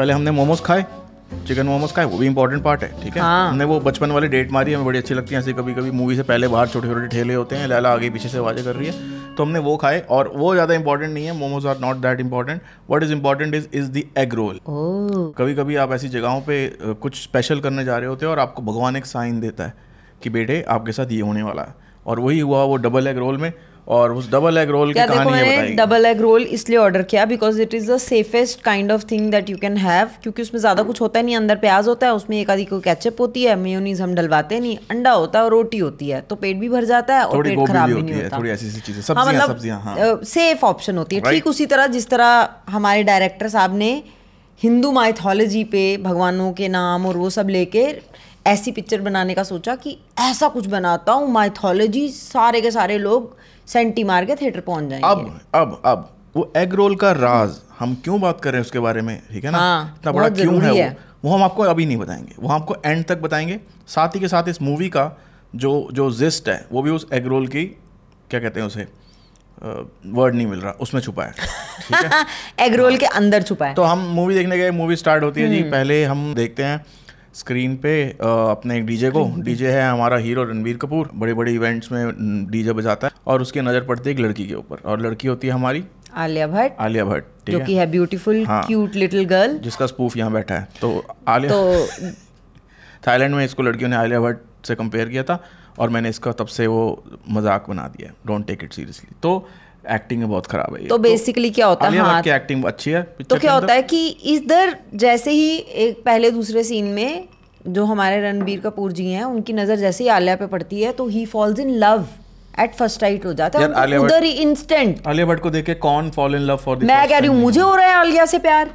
पहले हमने मोमोज खाए चिकन मोमोज खाए वो भी इंपॉर्टेंट पार्ट है ठीक है? हाँ। हमने वो बचपन वाली डेट मारी हमें बड़ी अच्छी लगती है ऐसे कभी कभी मूवी से पहले बाहर छोटे छोटे ठेले होते हैं लैला आगे पीछे से आवाज़ें कर रही है तो हमने वो खाए और वो ज़्यादा इंपॉर्टेंट नहीं है momos are not that important what is important is is the egg roll कभी कभी आप ऐसी जगहों पर कुछ स्पेशल करने जा रहे होते हैं और आपको भगवान एक साइन देता है कि बेटे आपके साथ ये होने वाला है और वही हुआ वो डबल एग रोल में और उस डबल एग रोल की कहानी मैंने बताई। डबल एग रोल इसलिए ऑर्डर किया because it is the safest kind of thing that you can have क्योंकि उसमें ज़्यादा कुछ होता है नहीं अंदर प्याज होता है उसमें एक आधी को केचप होती है मेयोनीज हम डलवाते नहीं अंडा होता है और रोटी होती है तो पेट भी भर जाता है और पेट खराब भी नहीं है होता। थोड़ी ऐसी ऐसी चीज़ें हाँ सब्ज़ियाँ मतलब सब्ज़ियाँ हाँ। सेफ़ ऑप्शन होती है। ठीक उसी तरह जिस तरह हमारे डायरेक्टर साहब ने हिंदू माइथोलॉजी पे भगवानों के नाम और वो सब लेके ऐसी पिक्चर बनाने का सोचा कि ऐसा कुछ बनाता हूँ माइथोलॉजी सारे के सारे लोग सेंटी मार के थिएटर पहुँच जाएँगे। अब अब अब वो एग रोल का राज हम क्यों बात कर रहे हैं उसके बारे में? ठीक है ना? हाँ, इतना बड़ा क्यों है ज़रूरी वो? है। वो हम आपको अभी नहीं बताएँगे। वो आपको एंड तक बताएँगे। साथ ही के साथ इस मूवी का जो जो जिस्ट है वो भी उस एग रोल की क्या कहते हैं उसे वर्ड नहीं मिल रहा। उसमें छुपा है। ठीक है? एग रोल के अंदर छुपा है। तो हम मूवी देखने गए मूवी स्टार्ट होती है जी। हम्म। पहले हम देखते हैं स्क्रीन पे अपने एक डीजे को। डीजे है हमारा हीरो रणबीर कपूर। बड़े बड़े इवेंट्स में डीजे बजाता है और उसकी नज़र पड़ती है एक लड़की के ऊपर और लड़की होती है हमारी आलिया भट्ट। आलिया भट्ट जो कि है ब्यूटीफुल। क्यूट लिटिल गर्ल जिसका स्पूफ यहाँ बैठा है। तो आलिया तो थाईलैंड में इसको लड़कियों ने आलिया भट्ट से कंपेयर किया था और मैंने इसका तब से वो मज़ाक बना दिया डोंट टेक इट सीरियसली तो एक्टिंग बहुत खराब है तो बेसिकली क्या होता है? हाँ। की एक्टिंग अच्छी है तो क्या होता है कि इधर जैसे ही एक पहले दूसरे सीन में जो हमारे रणबीर कपूर जी हैं उनकी नज़र जैसे ही आलिया पे पड़ती है तो he falls in love at first right हो जाता है। उधर ही इंस्टेंट आलिया भट्ट को देख के कौन फॉल इन लव फॉर मैं कह रही हूँ मुझे हो रहा है आलिया से प्यार।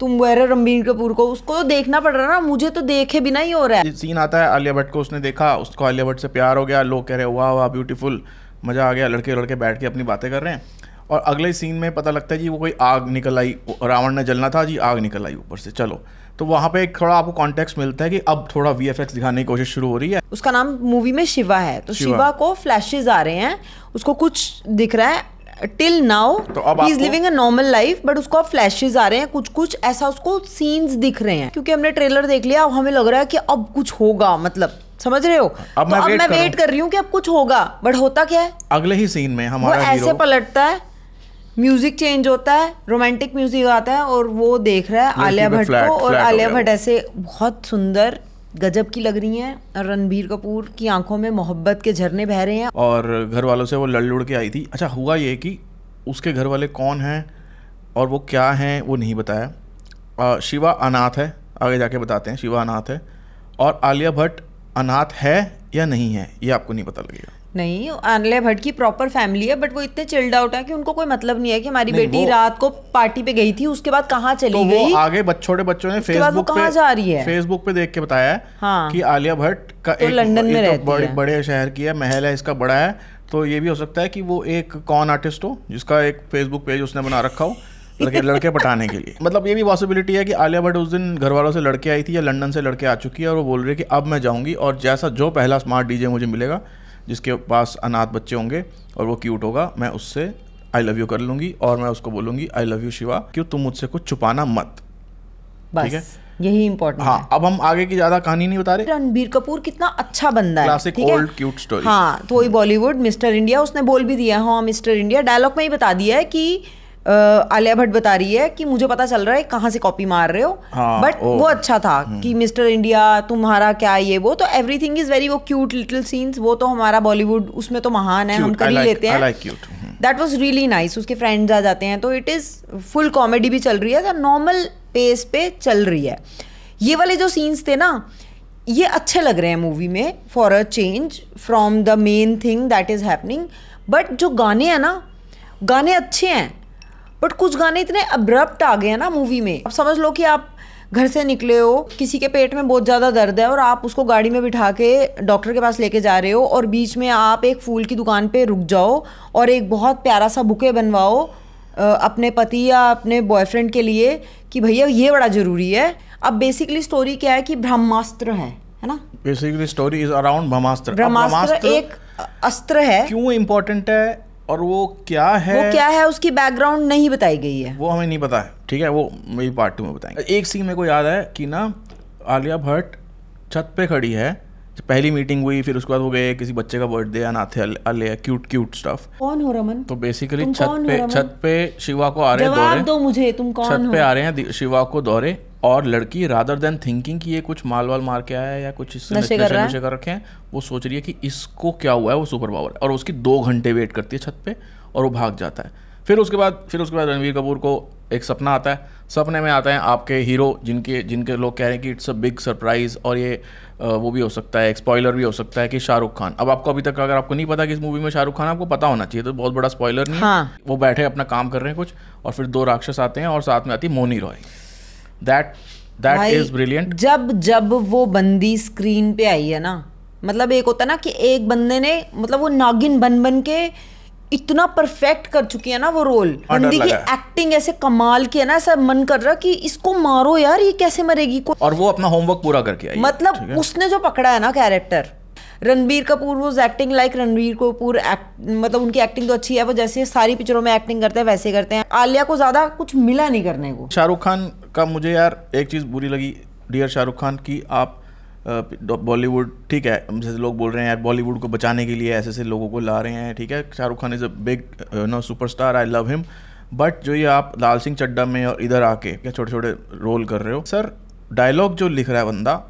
तुम कह रहे रणबीर कपूर को उसको तो देखना पड़ रहा है ना मुझे तो देखे बिना ही हो रहा है। सीन आता है आलिया भट्ट को उसने देखा उसको आलिया भट्ट से प्यार हो गया लोग कह रहे वाह वाह ब्यूटीफुल मज़ा आ गया लड़के लड़के बैठ के अपनी बातें कर रहे हैं। और अगले सीन में पता लगता है जी वो कोई आग निकल आई रावण ने जलना था जी आग निकल आई ऊपर से चलो। तो वहाँ पे एक थोड़ा आपको कॉन्टेक्स्ट मिलता है कि अब थोड़ा वीएफएक्स दिखाने की कोशिश शुरू हो रही है। उसका नाम मूवी में शिवा है तो शिवा। शिवा को फ्लैशेज आ रहे हैं उसको कुछ दिख रहा है टिल नाउ तो अब he is living a normal life but उसको अब फ्लैशेस आ रहे हैं कुछ कुछ ऐसा उसको सीन्स दिख रहे हैं। क्योंकि हमने ट्रेलर देख लिया अब हमें लग रहा है कि अब कुछ होगा मतलब। समझ रहे हो? अब तो मैं अब wait मैं वेट कर रही हूँ कि अब कुछ होगा। बट होता क्या है? अगले ही सीन में हमारा वो ऐसे पलटता है म्यूज़िक चेंज होता है रोमांटिक म्यूज़िक आता है और वो देख रहा है आलिया भट्ट को और आलिया भट्ट ऐसे बहुत सुंदर गजब की लग रही हैं रणबीर कपूर की आँखों में मोहब्बत के झरने बह रहे हैं। और घर वालों से वो लड़ लुड़ के आई थी। अच्छा हुआ ये कि उसके घर वाले कौन हैं और वो क्या हैं वो नहीं बताया। शिवा अनाथ है आगे जाके बताते हैं शिवा अनाथ है। और आलिया भट्ट अनाथ है या नहीं है ये आपको नहीं पता लगेगा नहीं आलिया भट्ट की प्रॉपर फैमिली है बट वो इतने चिल्ड आउट है कि उनको कोई मतलब नहीं है कि हमारी बेटी रात को पार्टी पे गई थी उसके बाद कहाँ चली तो गई आगे छोटे बच्चों ने फेसबुक पे जा रही है? फेसबुक पे देख के बताया है हाँ। कि आलिया भट्ट का तो एक लंदन में तो रहती बड़े है। बड़े शहर की है महल है इसका बड़ा है तो ये भी हो सकता है कि वो एक कॉन आर्टिस्ट हो जिसका एक फेसबुक पेज उसने बना रखा हो लड़के लड़के पटाने के लिए। मतलब ये भी पॉसिबिलिटी है कि आलिया भट्ट उस दिन घर वालों से लड़के आई थी या लंदन से लड़के आ चुकी है और वो बोल रही है कि अब मैं जाऊँगी और जैसा जो पहला स्मार्ट डीजे मुझे मिलेगा जिसके पास अनाथ बच्चे होंगे और वो क्यूट होगा मैं उससे आई लव यू कर लूँगी और मैं उसको बोलूँगी आई लव यू शिवा क्यों तुम मुझसे कुछ छुपाना मत। ठीक है? यही इंपॉर्टेंट है हाँ। अब हम आगे की ज़्यादा कहानी नहीं बता रहे। रणबीर कपूर कितना अच्छा बंदा है Classic ठीक है? old cute हाँ तो वही बॉलीवुड मिस्टर इंडिया उसने बोल भी दिया हाँ मिस्टर इंडिया डायलॉग में ही बता दिया है कि आलिया भट्ट बता रही है कि मुझे पता चल रहा है कहाँ से कॉपी मार रहे हो। हाँ, बट ओ। वो अच्छा था कि मिस्टर इंडिया तुम्हारा क्या ये वो? तो एवरीथिंग इज़ वेरी वो क्यूट लिटिल सीन्स वो तो हमारा बॉलीवुड उसमें तो महान है हम कर ही like- लेते हैं। हम्म। दैट वॉज़ रियली नाइस उसके फ्रेंड्स आ जाते हैं तो इट इज़ फुल कॉमेडी भी चल रही है नॉर्मल पेस पे चल रही है। ये वाले जो सीन्स थे ना ये अच्छे लग रहे हैं मूवी में for a change from the main thing that is happening but जो गाने हैं ना गाने अच्छे हैं बट कुछ गाने इतने अब्रप्ट आ गए हैं ना मूवी में। अब समझ लो कि आप घर से निकले हो किसी के पेट में बहुत ज़्यादा दर्द है और आप उसको गाड़ी में बिठा के डॉक्टर के पास लेके जा रहे हो और बीच में आप एक फूल की दुकान पे रुक जाओ और एक बहुत प्यारा सा बुके बनवाओ अपने पति या अपने बॉयफ्रेंड के लिए कि भैया ये बड़ा ज़रूरी है। अब बेसिकली स्टोरी क्या है कि ब्रह्मास्त्र है है ना? Basically story is around Brahmastra. Brahmastra एक अस्त्र है। क्यों इम्पोर्टेंट है? और वो क्या है? वो क्या है उसकी बैकग्राउंड नहीं बताई गई है। वो हमें नहीं पता है ठीक है? वो मेरी पार्ट टू में बताएँगे। एक सीन मेरे को याद है कि ना आलिया भट्ट छत पे खड़ी है पहली मीटिंग हुई फिर उसके बाद वो गए किसी बच्चे का बर्थडे अनाथे आलिया क्यूट क्यूट स्टफ़ कौन हो रमन? तो बेसिकली छत पे छत पे शिवा को आ रहे हैं दौरे। दो मुझे तुम कौन छत पे आ रहे हैं शिवा को दौरे। और लड़की रादर देन थिंकिंग कि ये कुछ माल वाल मार के आया है या कुछ इससे नशे कर नशे कर रखे हैं वो सोच रही है कि इसको क्या हुआ है वो सुपर पावर है और उसकी दो घंटे वेट करती है छत पे और वो भाग जाता है। फिर उसके बाद फिर उसके बाद रणवीर कपूर को एक सपना आता है। सपने में आते हैं आपके हीरो जिनके जिनके लोग कह रहे हैं कि इट्स अ बिग सरप्राइज़ और ये वो भी हो सकता है एक स्पॉइलर भी हो सकता है कि शाहरुख खान। अब आपको अभी तक अगर आपको नहीं पता कि इस मूवी में शाहरुख खान आपको पता होना चाहिए तो बहुत बड़ा स्पॉयलर नहीं है। हाँ। वो बैठे अपना काम कर रहे हैं कुछ और फिर दो राक्षस आते हैं और साथ में आती है Mouni Roy. That that is brilliant जब जब वो बंदी स्क्रीन पे आई है ना मतलब एक होता है ना कि एक बंदे ने मतलब वो नागिन बन बन के इतना परफेक्ट कर चुकी है ना वो रोल हाँ, बंदी की एक्टिंग ऐसे कमाल की है ना ऐसा मन कर रहा कि इसको मारो यार ये कैसे मरेगी? को और वो अपना होमवर्क पूरा करके आई मतलब उसने जो पकड़ा है ना character Ranbir Kapoor was acting like Ranbir Kapoor मतलब उनकी एक्टिंग तो अच्छी है वो जैसे सारी पिक्चरों में एक्टिंग करते हैं वैसे करते हैं। आलिया को ज़्यादा कुछ मिला नहीं करने को। शाहरुख खान का मुझे यार एक चीज़ बुरी लगी डियर शाहरुख खान, की आप बॉलीवुड ठीक है, जैसे लोग बोल रहे हैं यार बॉलीवुड को बचाने के लिए ऐसे ऐसे लोगों को ला रहे हैं, ठीक है, Shahrukh Khan is a big no superstar I love him but जो ये आप लाल सिंह चड्डा में और इधर आके क्या छोटे छोटे रोल कर रहे हो, सर डायलॉग जो लिख रहा है बंदा,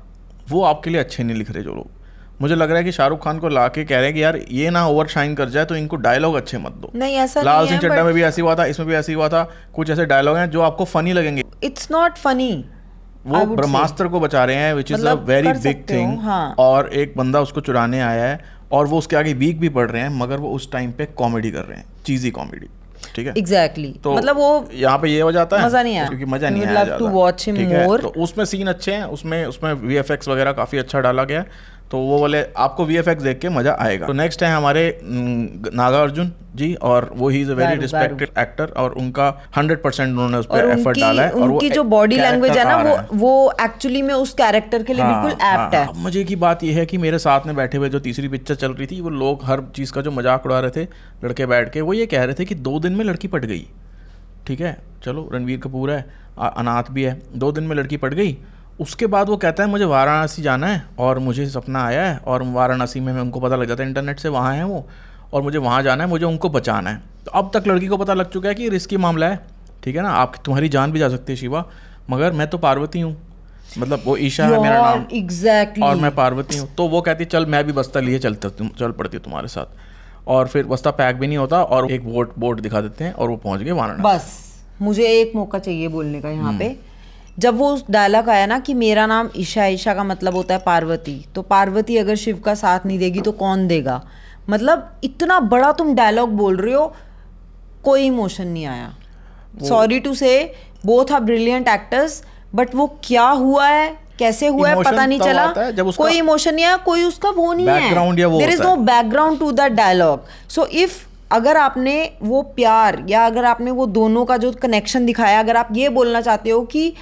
वो आपके लिए अच्छे नहीं लिख रहे जो लोग। मुझे लग रहा है कि शाहरुख खान को ला के कह रहे हैं कि यार ये ना ओवर शाइन कर जाए तो इनको डायलॉग अच्छे मत दो नहीं ऐसा लाल सिंह चड्डा में भी ऐसे हुआ था इसमें भी ऐसी हुआ था कुछ ऐसे डायलॉग हैं जो आपको फनी लगेंगे इट्स नॉट फनी वो ब्रह्मास्त्र को बचा रहे हैं which is a very big thing. और एक बंदा उसको चुराने आया है और वो उसके आगे वीक भी पड़ रहे हैं मगर वो उस टाइम पे कॉमेडी कर रहे हैं चीजी कॉमेडी ठीक है एग्जैक्टली तो मतलब वो यहाँ पे ये हो जाता है मज़ा नहीं आया। क्योंकि मज़ा नहीं आया would love to ज़्यादा, watch him ठीक है? more. तो उसमें सीन अच्छे हैं उसमें उसमें वी वगैरह काफ़ी अच्छा डाला गया है तो वो वाले आपको वी एफ़ देख के मज़ा आएगा. तो नेक्स्ट है हमारे न, नागा अर्जुन जी और वो he is a very respected actor और उनका हंड्रेड परसेंट उन्होंने उस पर एफर्ट डाला है और उनकी जो बॉडी लैंग्वेज है ना वो है। वो एक्चुअली में उस कैरेक्टर के लिए हाँ, बिल्कुल हाँ, एप्ट है। अब मज़े की बात यह है कि मेरे साथ में बैठे हुए जो तीसरी पिक्चर चल रही थी वो लोग हर चीज़ का जो मज़ाक उड़ा रहे थे लड़के बैठ के वो ये कह रहे थे कि दो दिन में लड़की पट गई। ठीक है? चलो रणवीर कपूर है अनाथ भी है। दो दिन में लड़की पट गई उसके बाद वो कहता है मुझे वाराणसी जाना है और मुझे सपना आया है और वाराणसी में मैं उनको पता लग जाता है इंटरनेट से वहाँ हैं वो और मुझे वहाँ जाना है मुझे उनको बचाना है। तो अब तक लड़की को पता लग चुका है कि रिस्की मामला है ठीक है ना? आप तुम्हारी जान भी जा सकती है शिवा मगर मैं तो पार्वती हूँ। मतलब वो ईशा है मेरा नाम। एग्जैक्टली और मैं पार्वती हूँ। तो वो कहती है चल मैं भी बस्ता लिए चलता चल पड़ती हूँ तुम्हारे साथ। और फिर बस्ता पैक भी नहीं होता और एक बोट बोट दिखा देते हैं और वो पहुँच गए वाराणसी। बस मुझे एक मौका चाहिए बोलने का यहाँ पे। हम्म। जब वो उस डायलॉग आया ना कि मेरा नाम ईशा ईशा का मतलब होता है पार्वती तो पार्वती अगर शिव का साथ नहीं देगी तो कौन देगा? मतलब इतना बड़ा तुम डायलॉग बोल रहे हो कोई इमोशन नहीं आया। Sorry to say both are brilliant actors but वो क्या हुआ है कैसे हुआ है पता नहीं चला। जब कोई इमोशन नहीं आया कोई उसका वो नहीं है। There is no background to that dialogue so if अगर आपने वो प्यार या अगर आपने वो दोनों का जो कनेक्शन दिखाया अगर आप ये बोलना चाहते हो कि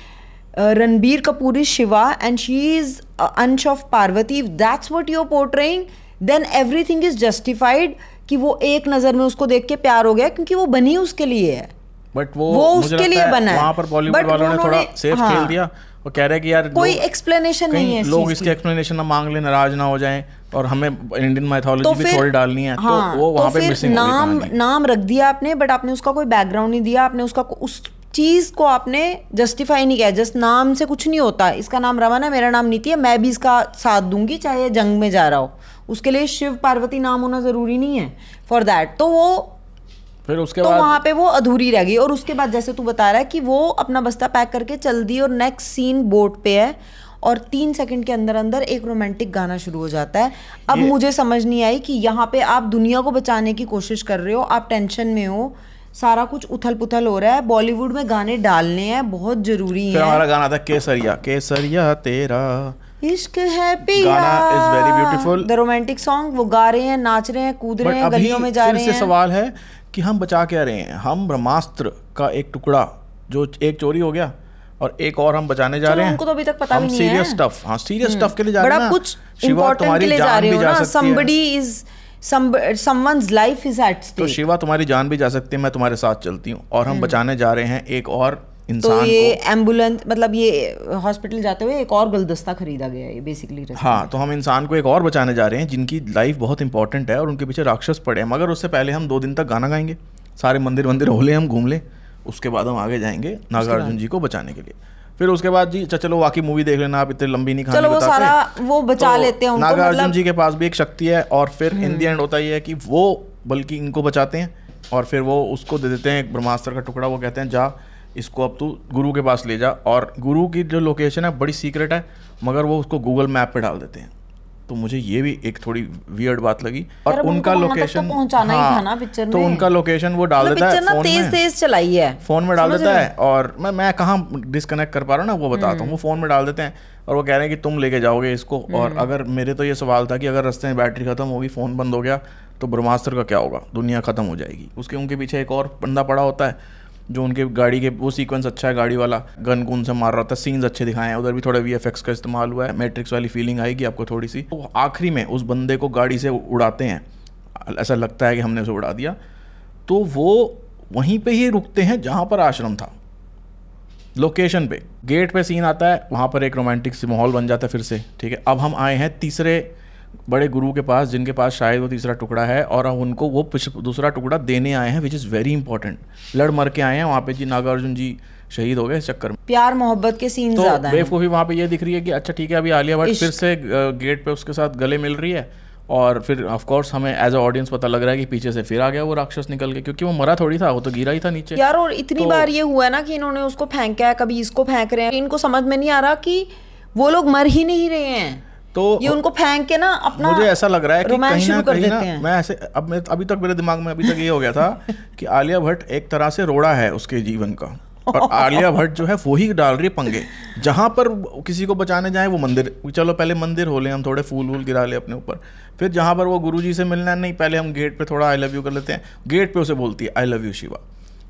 Ranbir Kapoor is Shiva and she is ansh of Parvati that's what you are portraying then everything is justified कि वो एक नज़र में उसको देख के प्यार हो गया क्योंकि वो बनी उसके लिए है बट वो, वो उसके लिए बना है। वहाँ पर बॉलीवुड वालों ने थोड़ा सेफ़ हाँ। खेल दिया वो कह रहे कि यार कोई एक्सप्लेनेशन नहीं है लोग इसकी एक्सप्लेनेशन ना मांग ले नाराज़ ना हो जाएँ और हमें इंडियन माइथोलॉजी तो भी थोड़ी डालनी है हाँ, तो वो वहाँ पे मिसिंग नाम नाम रख दिया आपने बट आपने उसका कोई बैकग्राउंड नहीं दिया आपने उसका उस चीज़ को आपने जस्टिफाई नहीं किया जस्ट नाम से कुछ नहीं होता। इसका नाम रमन है मेरा नाम नीति है मैं भी इसका साथ दूँगी चाहे ये जंग में जा रहा हो। उसके लिए शिव पार्वती नाम होना ज़रूरी नहीं है फॉर दैट तो वो फिर उसके तो बाद वहाँ पे वो अधूरी रह गई। और उसके बाद जैसे तू बता रहा है कि वो अपना बस्ता पैक करके चल दी और नेक्स्ट सीन बोट पे है। और तीन सेकंड के अंदर अंदर एक रोमांटिक गाना शुरू हो जाता है। अब मुझे समझ नहीं आई कि यहाँ पे आप दुनिया को बचाने की कोशिश कर रहे हो आप टेंशन में हो सारा कुछ उथल पुथल हो रहा है। बॉलीवुड में गाने डालने हैं बहुत ज़रूरी फिर है। हमारा गाना था केसरिया। केसरिया तेरा। इश्क है पिया। गाना. द रोमांटिक सॉन्ग वो गा रहे हैं नाच रहे हैं कूद रहे हैं गलियों में जा रहे हैं। सवाल है कि हम बचा क्या रहे हैं? हम ब्रह्मास्त्र का एक टुकड़ा जो एक चोरी हो गया और एक और हम बचाने जा रहे हैं। उनको तो अभी तक पता भी नहीं है। सीरियस स्टफ़ हाँ सीरियस स्टफ़ के लिए जा रहे हैं बड़ा कुछ तुम्हारी के लिए जा रहे हो ना। somebody is someone's life is at तो शिवा तुम्हारी जान भी जा सकती है मैं तुम्हारे साथ चलती हूँ और। हम बचाने जा रहे हैं एक और इंसान ये एंबुलेंस मतलब ये हॉस्पिटल जाते हुए एक और गुलदस्ता खरीदा गया है बेसिकली हाँ तो हम इंसान को एक और बचाने जा रहे हैं जिनकी लाइफ बहुत इंपॉर्टेंट है और उनके पीछे राक्षस पड़े हैं। मगर उससे पहले हम दो दिन तक गाना गाएँगे सारे मंदिर वंदिर हो ले हम घूम लें उसके बाद हम आगे जाएँगे नागार्जुन जी को बचाने के लिए। फिर उसके बाद जी अच्छा चलो बाकी मूवी देख लेना आप इतनी लंबी नहीं खाने चलो वो। सारा वो बचा तो लेते हैं नागार्जुन मतलब जी के पास भी एक शक्ति है और फिर इन दी एंड होता ही है कि वो बल्कि इनको बचाते हैं और फिर वो उसको दे देते हैं एक ब्रह्मास्त्र का टुकड़ा वो कहते हैं जा इसको अब तू गुरु के पास ले जा। और गुरु की जो लोकेशन है बड़ी सीक्रेट है मगर वो उसको गूगल मैप पे डाल देते हैं। तो मुझे ये भी एक थोड़ी वियर्ड बात लगी। और उनका तक तो लोकेशन पहुंचाना ही था ना पिक्चर तो में। उनका लोकेशन वो डाल मतलब देता है फ़ोन तेज में। तेज चलाई है। फ़ोन में डाल देता है और मैं मैं कहाँ डिस्कनेक्ट कर पा रहा हूँ ना वो बताता हम्म। हूँ वो फ़ोन में डाल देते हैं और वो कह रहे हैं कि तुम लेके जाओगे इसको। हम्म। और अगर मेरे तो ये सवाल था कि अगर रस्ते में बैटरी खत्म होगी फ़ोन बंद हो गया तो ब्रह्मास्त्र का क्या होगा? दुनिया खत्म हो जाएगी। उसके उनके पीछे एक और बंदा पड़ा होता है जो उनके गाड़ी के, वो सीक्वेंस अच्छा है, गाड़ी वाला गन गुन से मार रहा था सीन्स अच्छे दिखाए हैं। उधर भी थोड़ा वी का इस्तेमाल हुआ है मैट्रिक्स वाली फीलिंग आएगी आपको थोड़ी सी। तो आखिरी में उस बंदे को गाड़ी से उड़ाते हैं। ऐसा लगता है कि हमने उसे उड़ा दिया। तो वो वहीं पे ही रुकते हैं जहाँ पर आश्रम था। लोकेशन पे। गेट पे सीन आता है, वहाँ पर एक रोमांटिक माहौल बन जाता है फिर से। ठीक है, अब हम आए हैं तीसरे बड़े गुरु के पास जिनके पास शायद वो तीसरा टुकड़ा है और उनको वो दूसरा टुकड़ा देने आए हैं विच इज़ वेरी इंपॉर्टेंट लड़ मर के आए हैं वहाँ पे जी नागार्जुन जी शहीद हो गए इस चक्कर में। प्यार मोहब्बत के सीन तो ज़्यादा बेवकूफ़ी वहाँ पे ये दिख रही है कि अच्छा ठीक है अभी आलिया भट्ट फिर से गेट पे उसके साथ गले मिल रही है और फिर ऑफ़ कोर्स हमें एज अ ऑडियंस पता लग रहा है कि पीछे से फिर आ गया वो राक्षस निकल के क्योंकि वो मरा थोड़ी था वो तो गिरा ही था नीचे। यार और इतनी तो- बार ये हुआ है ना कि इन्होंने उसको फेंका है कभी इसको फेंक रहे हैं इनको समझ में नहीं आ रहा कि वो लोग मर ही नहीं रहे हैं। तो ये उनको फेंक के ना अपना मुझे ऐसा लग रहा है कि कहीं ना कहीं ना मैं ऐसे अब मैं अभी तक मेरे दिमाग में अभी तक ये हो गया था कि आलिया भट्ट एक तरह से रोड़ा है उसके जीवन का। और आलिया भट्ट जो है वो ही डाल रही है पंगे। जहाँ पर किसी को बचाने जाए वो मंदिर चलो पहले मंदिर हो ले हम थोड़े फूल वूल गिरा ले अपने ऊपर। फिर जहाँ पर वो गुरुजी से मिलना है नहीं पहले हम गेट पे थोड़ा आई लव यू कर लेते हैं। गेट पे उसे बोलती है आई लव यू शिवा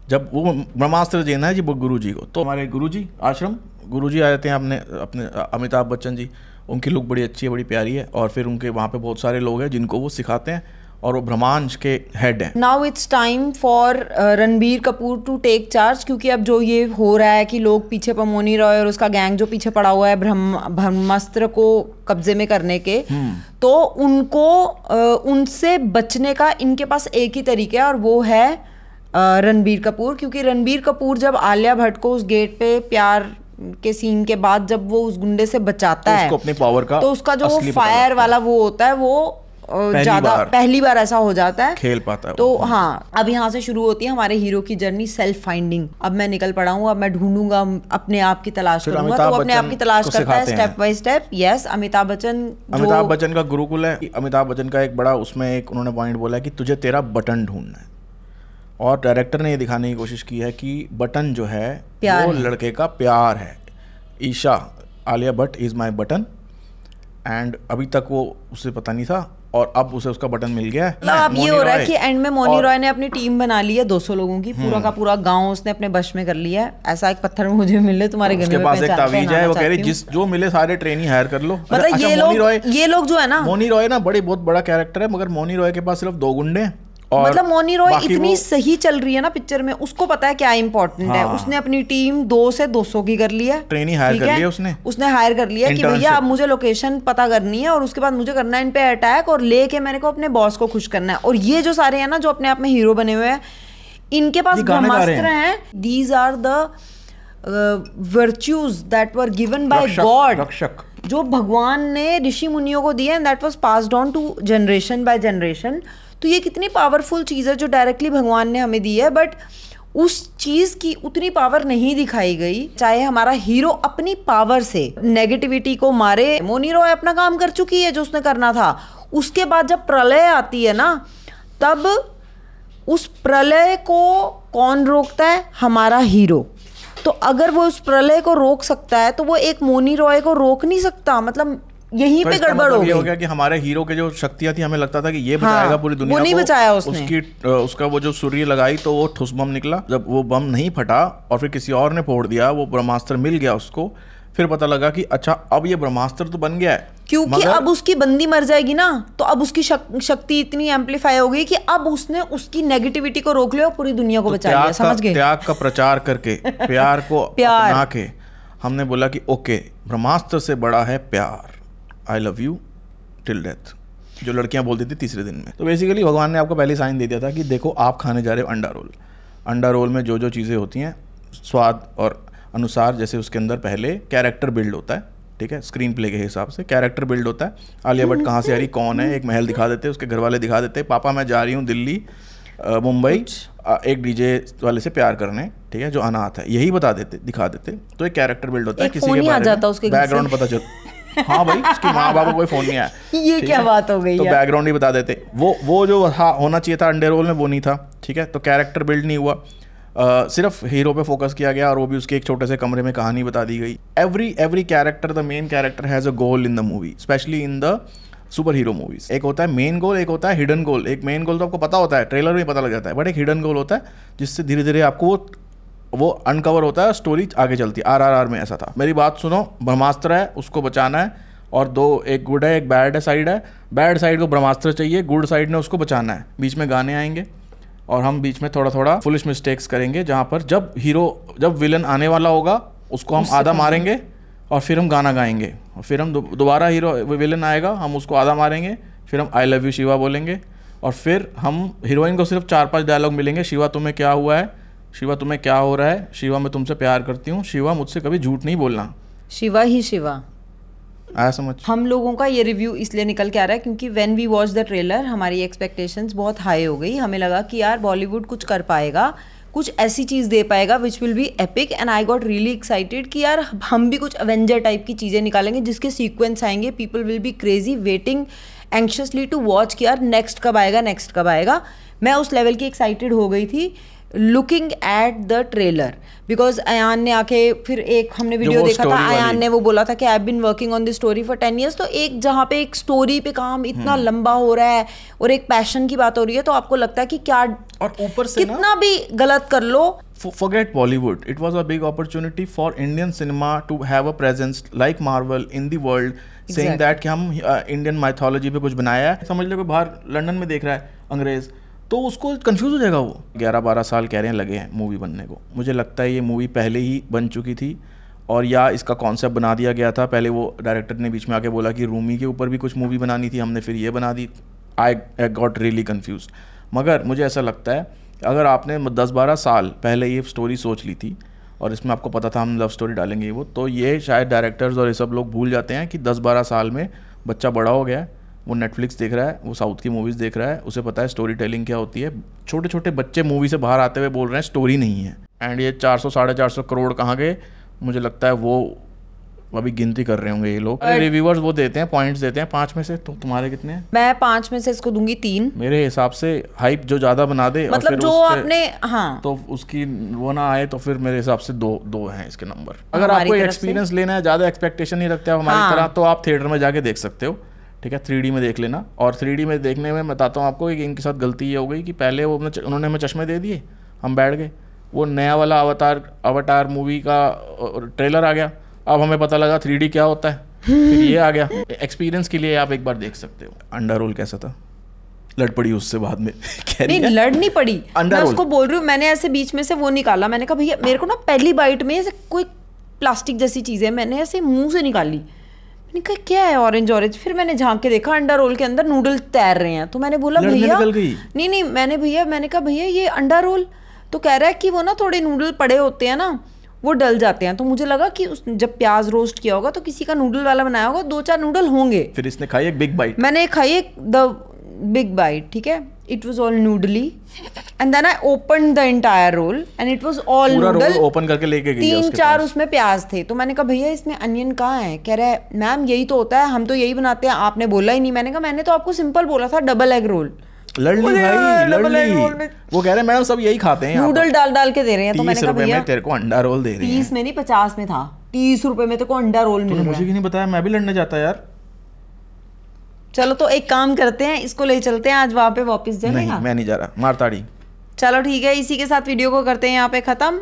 जब वो ब्रह्मास्त्र देना है जी गुरु जी को। तो हमारे गुरु जी आश्रम गुरु जी आ जाते हैं अपने अपने अमिताभ बच्चन जी। उनकी लुक बड़ी अच्छी है बड़ी प्यारी है और फिर उनके वहाँ पे बहुत सारे लोग हैं जिनको वो सिखाते हैं और वो ब्रह्मांश के हेड हैं। Now it's time for Ranbir Kapoor to take charge क्योंकि अब जो ये हो रहा है कि लोग पीछे पमोनी रॉय और उसका गैंग जो पीछे पड़ा हुआ है ब्रह्म ब्रह्मास्त्र को कब्जे में करने के तो उनको अ, उनसे बचने का इनके पास एक ही तरीका है और वो है रणबीर कपूर क्योंकि रणबीर कपूर जब आलिया भट्ट को उस गेट पे प्यार के सीन के बाद जब वो उस गुंडे से बचाता तो है उसको अपनी पावर का तो उसका जो वो फायर वाला वो होता है वो पहली ज़्यादा पहली बार ऐसा हो जाता है। खेल पाता है तो हाँ अब यहाँ से शुरू होती है हमारे हीरो की जर्नी सेल्फ फाइंडिंग अब मैं निकल पड़ा हूँ अब मैं ढूंढूँगा अपने आप की तलाश करूँगा तो अपने आप की तलाश करता है step by step yes Amitabh Bachchan Amitabh Bachchan का गुरुकुल है अमिताभ बच्चन का एक बड़ा उसमें एक उन्होंने पॉइंट बोला कि तुझे तेरा बटन ढूंढना है। और डायरेक्टर ने ये दिखाने की कोशिश की है कि बटन जो है प्यार वो है। लड़के का प्यार है। Isha Alia Bhatt is my button and अभी तक वो उसे पता नहीं था और अब उसे उसका बटन मिल गया है। मतलब अब ये हो रहा है। कि एंड में मोनी रॉय ने अपनी टीम बना ली है 200 लोगों की। पूरा का पूरा गाँव उसने अपने बश में कर लिया है। ऐसा एक पत्थर मुझे मिले तुम्हारे गले में पास एक तावीज है वो कह रही जिस जो मिले सारे ट्रेनी हायर कर लो। मतलब अच्छा, ये लोग ये लोग जो है ना मोनी रॉय ना बड़े बहुत बड़ा कैरेक्टर है मगर मोनी रॉय के पास सिर्फ़ दो गुंडे हैं। और मतलब मोनी रॉय इतनी सही चल रही है ना पिक्चर में उसको पता है क्या इंपॉर्टेंट है। हाँ। उसने अपनी टीम दो से 200 की कर लिया hire ठीक कर है? लिया उसने। उसने हायर कर लिया कि भैया अब मुझे लोकेशन पता करनी है और उसके बाद मुझे करना है इन पे अटैक और लेके मेरे को अपने बॉस को खुश करना है। और ये जो सारे हैं ना जो अपने आप में हीरो बने हुए हैं इनके पास ब्रह्मास्त्र हैं। These are the virtues that were given by God रक्षक जो भगवान ने ऋषि मुनियों को दिए and that was passed on to generation by generation तो ये कितनी पावरफुल चीज़ है जो डायरेक्टली भगवान ने हमें दी है बट उस चीज़ की उतनी पावर नहीं दिखाई गई। चाहे हमारा हीरो अपनी पावर से नेगेटिविटी को मारे, मोनी रॉय अपना काम कर चुकी है जो उसने करना था। उसके बाद जब प्रलय आती है ना, तब उस प्रलय को कौन रोकता है? हमारा हीरो तो अगर वो उस प्रलय को रोक सकता है तो वो एक मोनी रॉय को रोक नहीं सकता। मतलब यहीं पे गड़बड़ मतलब हो ये हो गया कि हमारे हीरो के जो शक्तियाँ थी हमें लगता था कि ये बचाएगा हाँ, पूरी वो नहीं को। बचाया उसने। उसकी उसका वो जो सूर्य लगाई तो वो ठुस बम निकला जब वो बम नहीं फटा और फिर किसी और ने फोड़ दिया वो ब्रह्मास्त्र मिल गया उसको फिर पता लगा कि अच्छा अब ये ब्रह्मास्त्र तो बन गया है क्योंकि मगर अब उसकी बंदी मर जाएगी ना तो अब उसकी शक, शक्ति इतनी एम्पलीफाई हो गई कि अब उसने उसकी नेगेटिविटी को रोक लिया और पूरी दुनिया को तो बचा लिया समझ गए त्याग का प्रचार करके प्यार को प्यार। अपना के हमने बोला कि ओके ब्रह्मास्त्र से बड़ा है प्यार I love you till death जो लड़कियाँ बोलती थी तीसरे दिन में। तो बेसिकली भगवान ने आपको पहले साइन दे दिया था कि देखो आप खाने जा रहे हो अंडा रोल। अंडा रोल में जो जो चीज़ें होती हैं स्वाद और अनुसार जैसे उसके अंदर पहले कैरेक्टर बिल्ड होता है ठीक है? स्क्रीन प्ले के हिसाब से कैरेक्टर बिल्ड होता है। आलिया भट्ट कहाँ से आ रही? कौन है? एक महल दिखा देते उसके घर वाले दिखा देते पापा मैं जा रही हूँ दिल्ली मुंबई एक डीजे वाले से प्यार करने ठीक है? जो अनाथ है यही बता देते दिखा देते। तो एक कैरेक्टर बिल्ड होता है किसी के आ जाता उसके बैकग्राउंड पता चल हाँ भाई उसकी माँ बाप को कोई फ़ोन नहीं आया ये क्या? बात हो गई तो बैकग्राउंड ही बता देते। वो वो जो हाँ होना चाहिए था अंडे रोल में वो नहीं था ठीक है? तो कैरेक्टर बिल्ड नहीं हुआ। अ, सिर्फ़ हीरो पे फोकस किया गया और वो भी उसके एक छोटे से कमरे में कहानी बता दी गई। Every every character the main character has a goal in the movie specially in the super hero movies एक होता है मेन गोल एक होता है हिडन गोल एक मेन गोल तो आपको पता होता है ट्रेलर में पता लग जाता है बट एक हिडन गोल होता है जिससे धीरे धीरे आपको वो वो अनकवर होता है स्टोरी आगे चलती है। आर आर आर में ऐसा था। मेरी बात सुनो ब्रह्मास्त्र है उसको बचाना है और दो एक गुड है एक बैड है साइड है। बैड साइड को ब्रह्मास्त्र चाहिए गुड साइड ने उसको बचाना है। बीच में गाने आएँगे और हम बीच में थोड़ा थोड़ा फुलिश मिस्टेक्स करेंगे जहाँ पर जब हीरो जब विलन आने वाला होगा उसको हम आधा मारेंगे और फिर हम गाना गाएँगे। और फिर हम दोबारा हीरो विलन आएगा हम उसको आधा मारेंगे फिर हम आई लव यू शिवा बोलेंगे और फिर हम हीरोइन को सिर्फ़ चार पाँच डायलॉग मिलेंगे शिवा तुम्हें क्या हुआ है? शिवा तुम्हें क्या हो रहा है? शिवा मैं तुमसे प्यार करती हूँ। शिवा मुझसे कभी झूठ नहीं बोलना। शिवा ही शिवा। आया समझ? हम लोगों का ये रिव्यू इसलिए निकल के आ रहा है क्योंकि when we watch the trailer हमारी एक्सपेक्टेशंस बहुत हाई हो गई। हमें लगा कि यार बॉलीवुड कुछ कर पाएगा कुछ ऐसी चीज़ दे पाएगा which will be epic and I got really excited कि यार हम भी कुछ अवेंजर टाइप की चीज़ें निकालेंगे जिसके सीक्वेंस आएँगे। People will be crazy waiting anxiously to watch कि यार नेक्स्ट कब आएगा नेक्स्ट कब आएगा। मैं उस लेवल की एक्साइटेड हो गई थी। Looking at the trailer because Ayan ने आके फिर एक हमने वीडियो देखा था अयान ने वो बोला था कि I been working on this story for ten years तो एक जहाँ पे एक स्टोरी पे काम इतना लंबा हो रहा है और एक पैशन की बात हो रही है तो आपको लगता है कि क्या और ऊपर से ना कितना भी गलत कर लो। Forget Bollywood. It was a big opportunity for Indian cinema to have a presence like Marvel in the world, saying that कि हम इंडियन माइथोलॉजी पे कुछ बनाया है। समझ लो कोई बाहर लंदन में देख रहा है अंग्रेज़। तो उसको कंफ्यूज हो जाएगा वो। ग्यारह बारह साल कह रहे हैं, लगे हैं मूवी बनने को। मुझे लगता है ये मूवी पहले ही बन चुकी थी और या इसका कॉन्सेप्ट बना दिया गया था। पहले वो डायरेक्टर ने बीच में आके बोला कि रूमी के ऊपर भी कुछ मूवी बनानी थी, हमने फिर ये बना दी। आई गॉट रियली कन्फ्यूज़ मगर मुझे ऐसा लगता है, अगर आपने दस बारह साल पहले ये स्टोरी सोच ली थी और इसमें आपको पता था हम लव स्टोरी डालेंगे वो तो ये शायद डायरेक्टर्स और ये सब लोग भूल जाते हैं कि दस बारह साल में बच्चा बड़ा हो गया है। वो नेटफ्लिक्स देख रहा है वो साउथ की मूवीज़ देख रहा है उसे पता है स्टोरी टेलिंग क्या होती है। छोटे छोटे बच्चे मूवी से बाहर आते हुए बोल रहे हैं स्टोरी नहीं है। एंड ये चार सौ साढ़े चार सौ करोड़ कहाँ गए? मुझे लगता है वो अभी गिनती कर रहे होंगे ये लोग। रिव्यूअर्स वो देते हैं पॉइंट्स देते हैं। पाँच में से तो तुम्हारे कितने हैं? मैं पाँच में से इसको दूँगी तीन। मेरे हिसाब से हाइप जो ज़्यादा बना दे और मतलब फिर जो आपने हाँ। तो उसकी वो ना आए तो फिर मेरे हिसाब से दो दो हैं इसके नंबर अगर आपको एक्सपीरियंस लेना है ज़्यादा एक्सपेक्टेशन नहीं रखते आप हमारी हाँ। तरह तो आप थिएटर में जाके देख सकते हो। ठीक है? थ्री में देख लेना। और थ्री में देखने में बताता हूँ आपको कि इनके साथ गलती ये हो गई कि पहले वो अपने उन्होंने हमें चश्मे दे दिए हम बैठ गए। वो नया वाला अवतार अवतार मूवी का ट्रेलर आ गया। अब हमें पता लगा थ्री क्या होता है। फिर ये आ गया। एक्सपीरियंस के लिए आप एक बार देख सकते हो। अंडा रोल कैसा था? लड़ पड़ी उससे बाद में। नहीं लड़ नहीं पड़ी। मैं उसको बोल रही हूँ मैंने ऐसे बीच में से वो निकाला। मैंने कहा भैया मेरे को ना पहली बाइट में ऐसे कोई प्लास्टिक जैसी चीज़ है मैंने ऐसे मुँह से निकाली मैंने कहा क्या है ऑरेंज ऑरेंज फिर मैंने झाँक के देखा अंडा रोल के अंदर नूडल तैर रहे हैं। तो मैंने बोला भैया नहीं नहीं मैंने भैया मैंने कहा भैया ये अंडा रोल तो कह रहा है कि वो ना थोड़े नूडल पड़े होते हैं ना वो डल जाते हैं। तो मुझे लगा कि उस जब प्याज रोस्ट किया होगा तो किसी का नूडल वाला बनाया होगा दो चार नूडल होंगे। फिर इसने खाई एक बिग बाइट मैंने खाई एक द बिग बाइट ठीक है? It was all noodly and then I open the entire roll and it was all पूरा नूडल ओपन करके लेके गई तीन चार उसमें प्याज थे। तो मैंने कहा भैया इसमें अनियन कहाँ है? कह रहा है मैम यही तो होता है हम तो यही बनाते हैं आपने बोला ही नहीं। मैंने कहा मैंने तो आपको सिंपल बोला था डबल एग रोल लड़ ली भाई लड़ ली। वो कह रहे हैं मैडम सब यही खाते हैं नूडल डाल डाल के दे रहे हैं तो मैंने कहा भैया तेरे को अंडा रोल दे रहे हैं। तीस में नहीं पचास में था। तीस रुपए में तो को अंडा रोल मिल मुझे नहीं बताया? मैं भी लड़ने जाता यार। चलो तो एक काम करते हैं इसको ले चलते हैं आज वहाँ पे वापस नहीं जाएगा। मैं नहीं जा रहा मारताड़ी। चलो ठीक है इसी के साथ वीडियो को करते हैं यहाँ पे खत्म।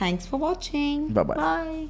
Thanks for watching bye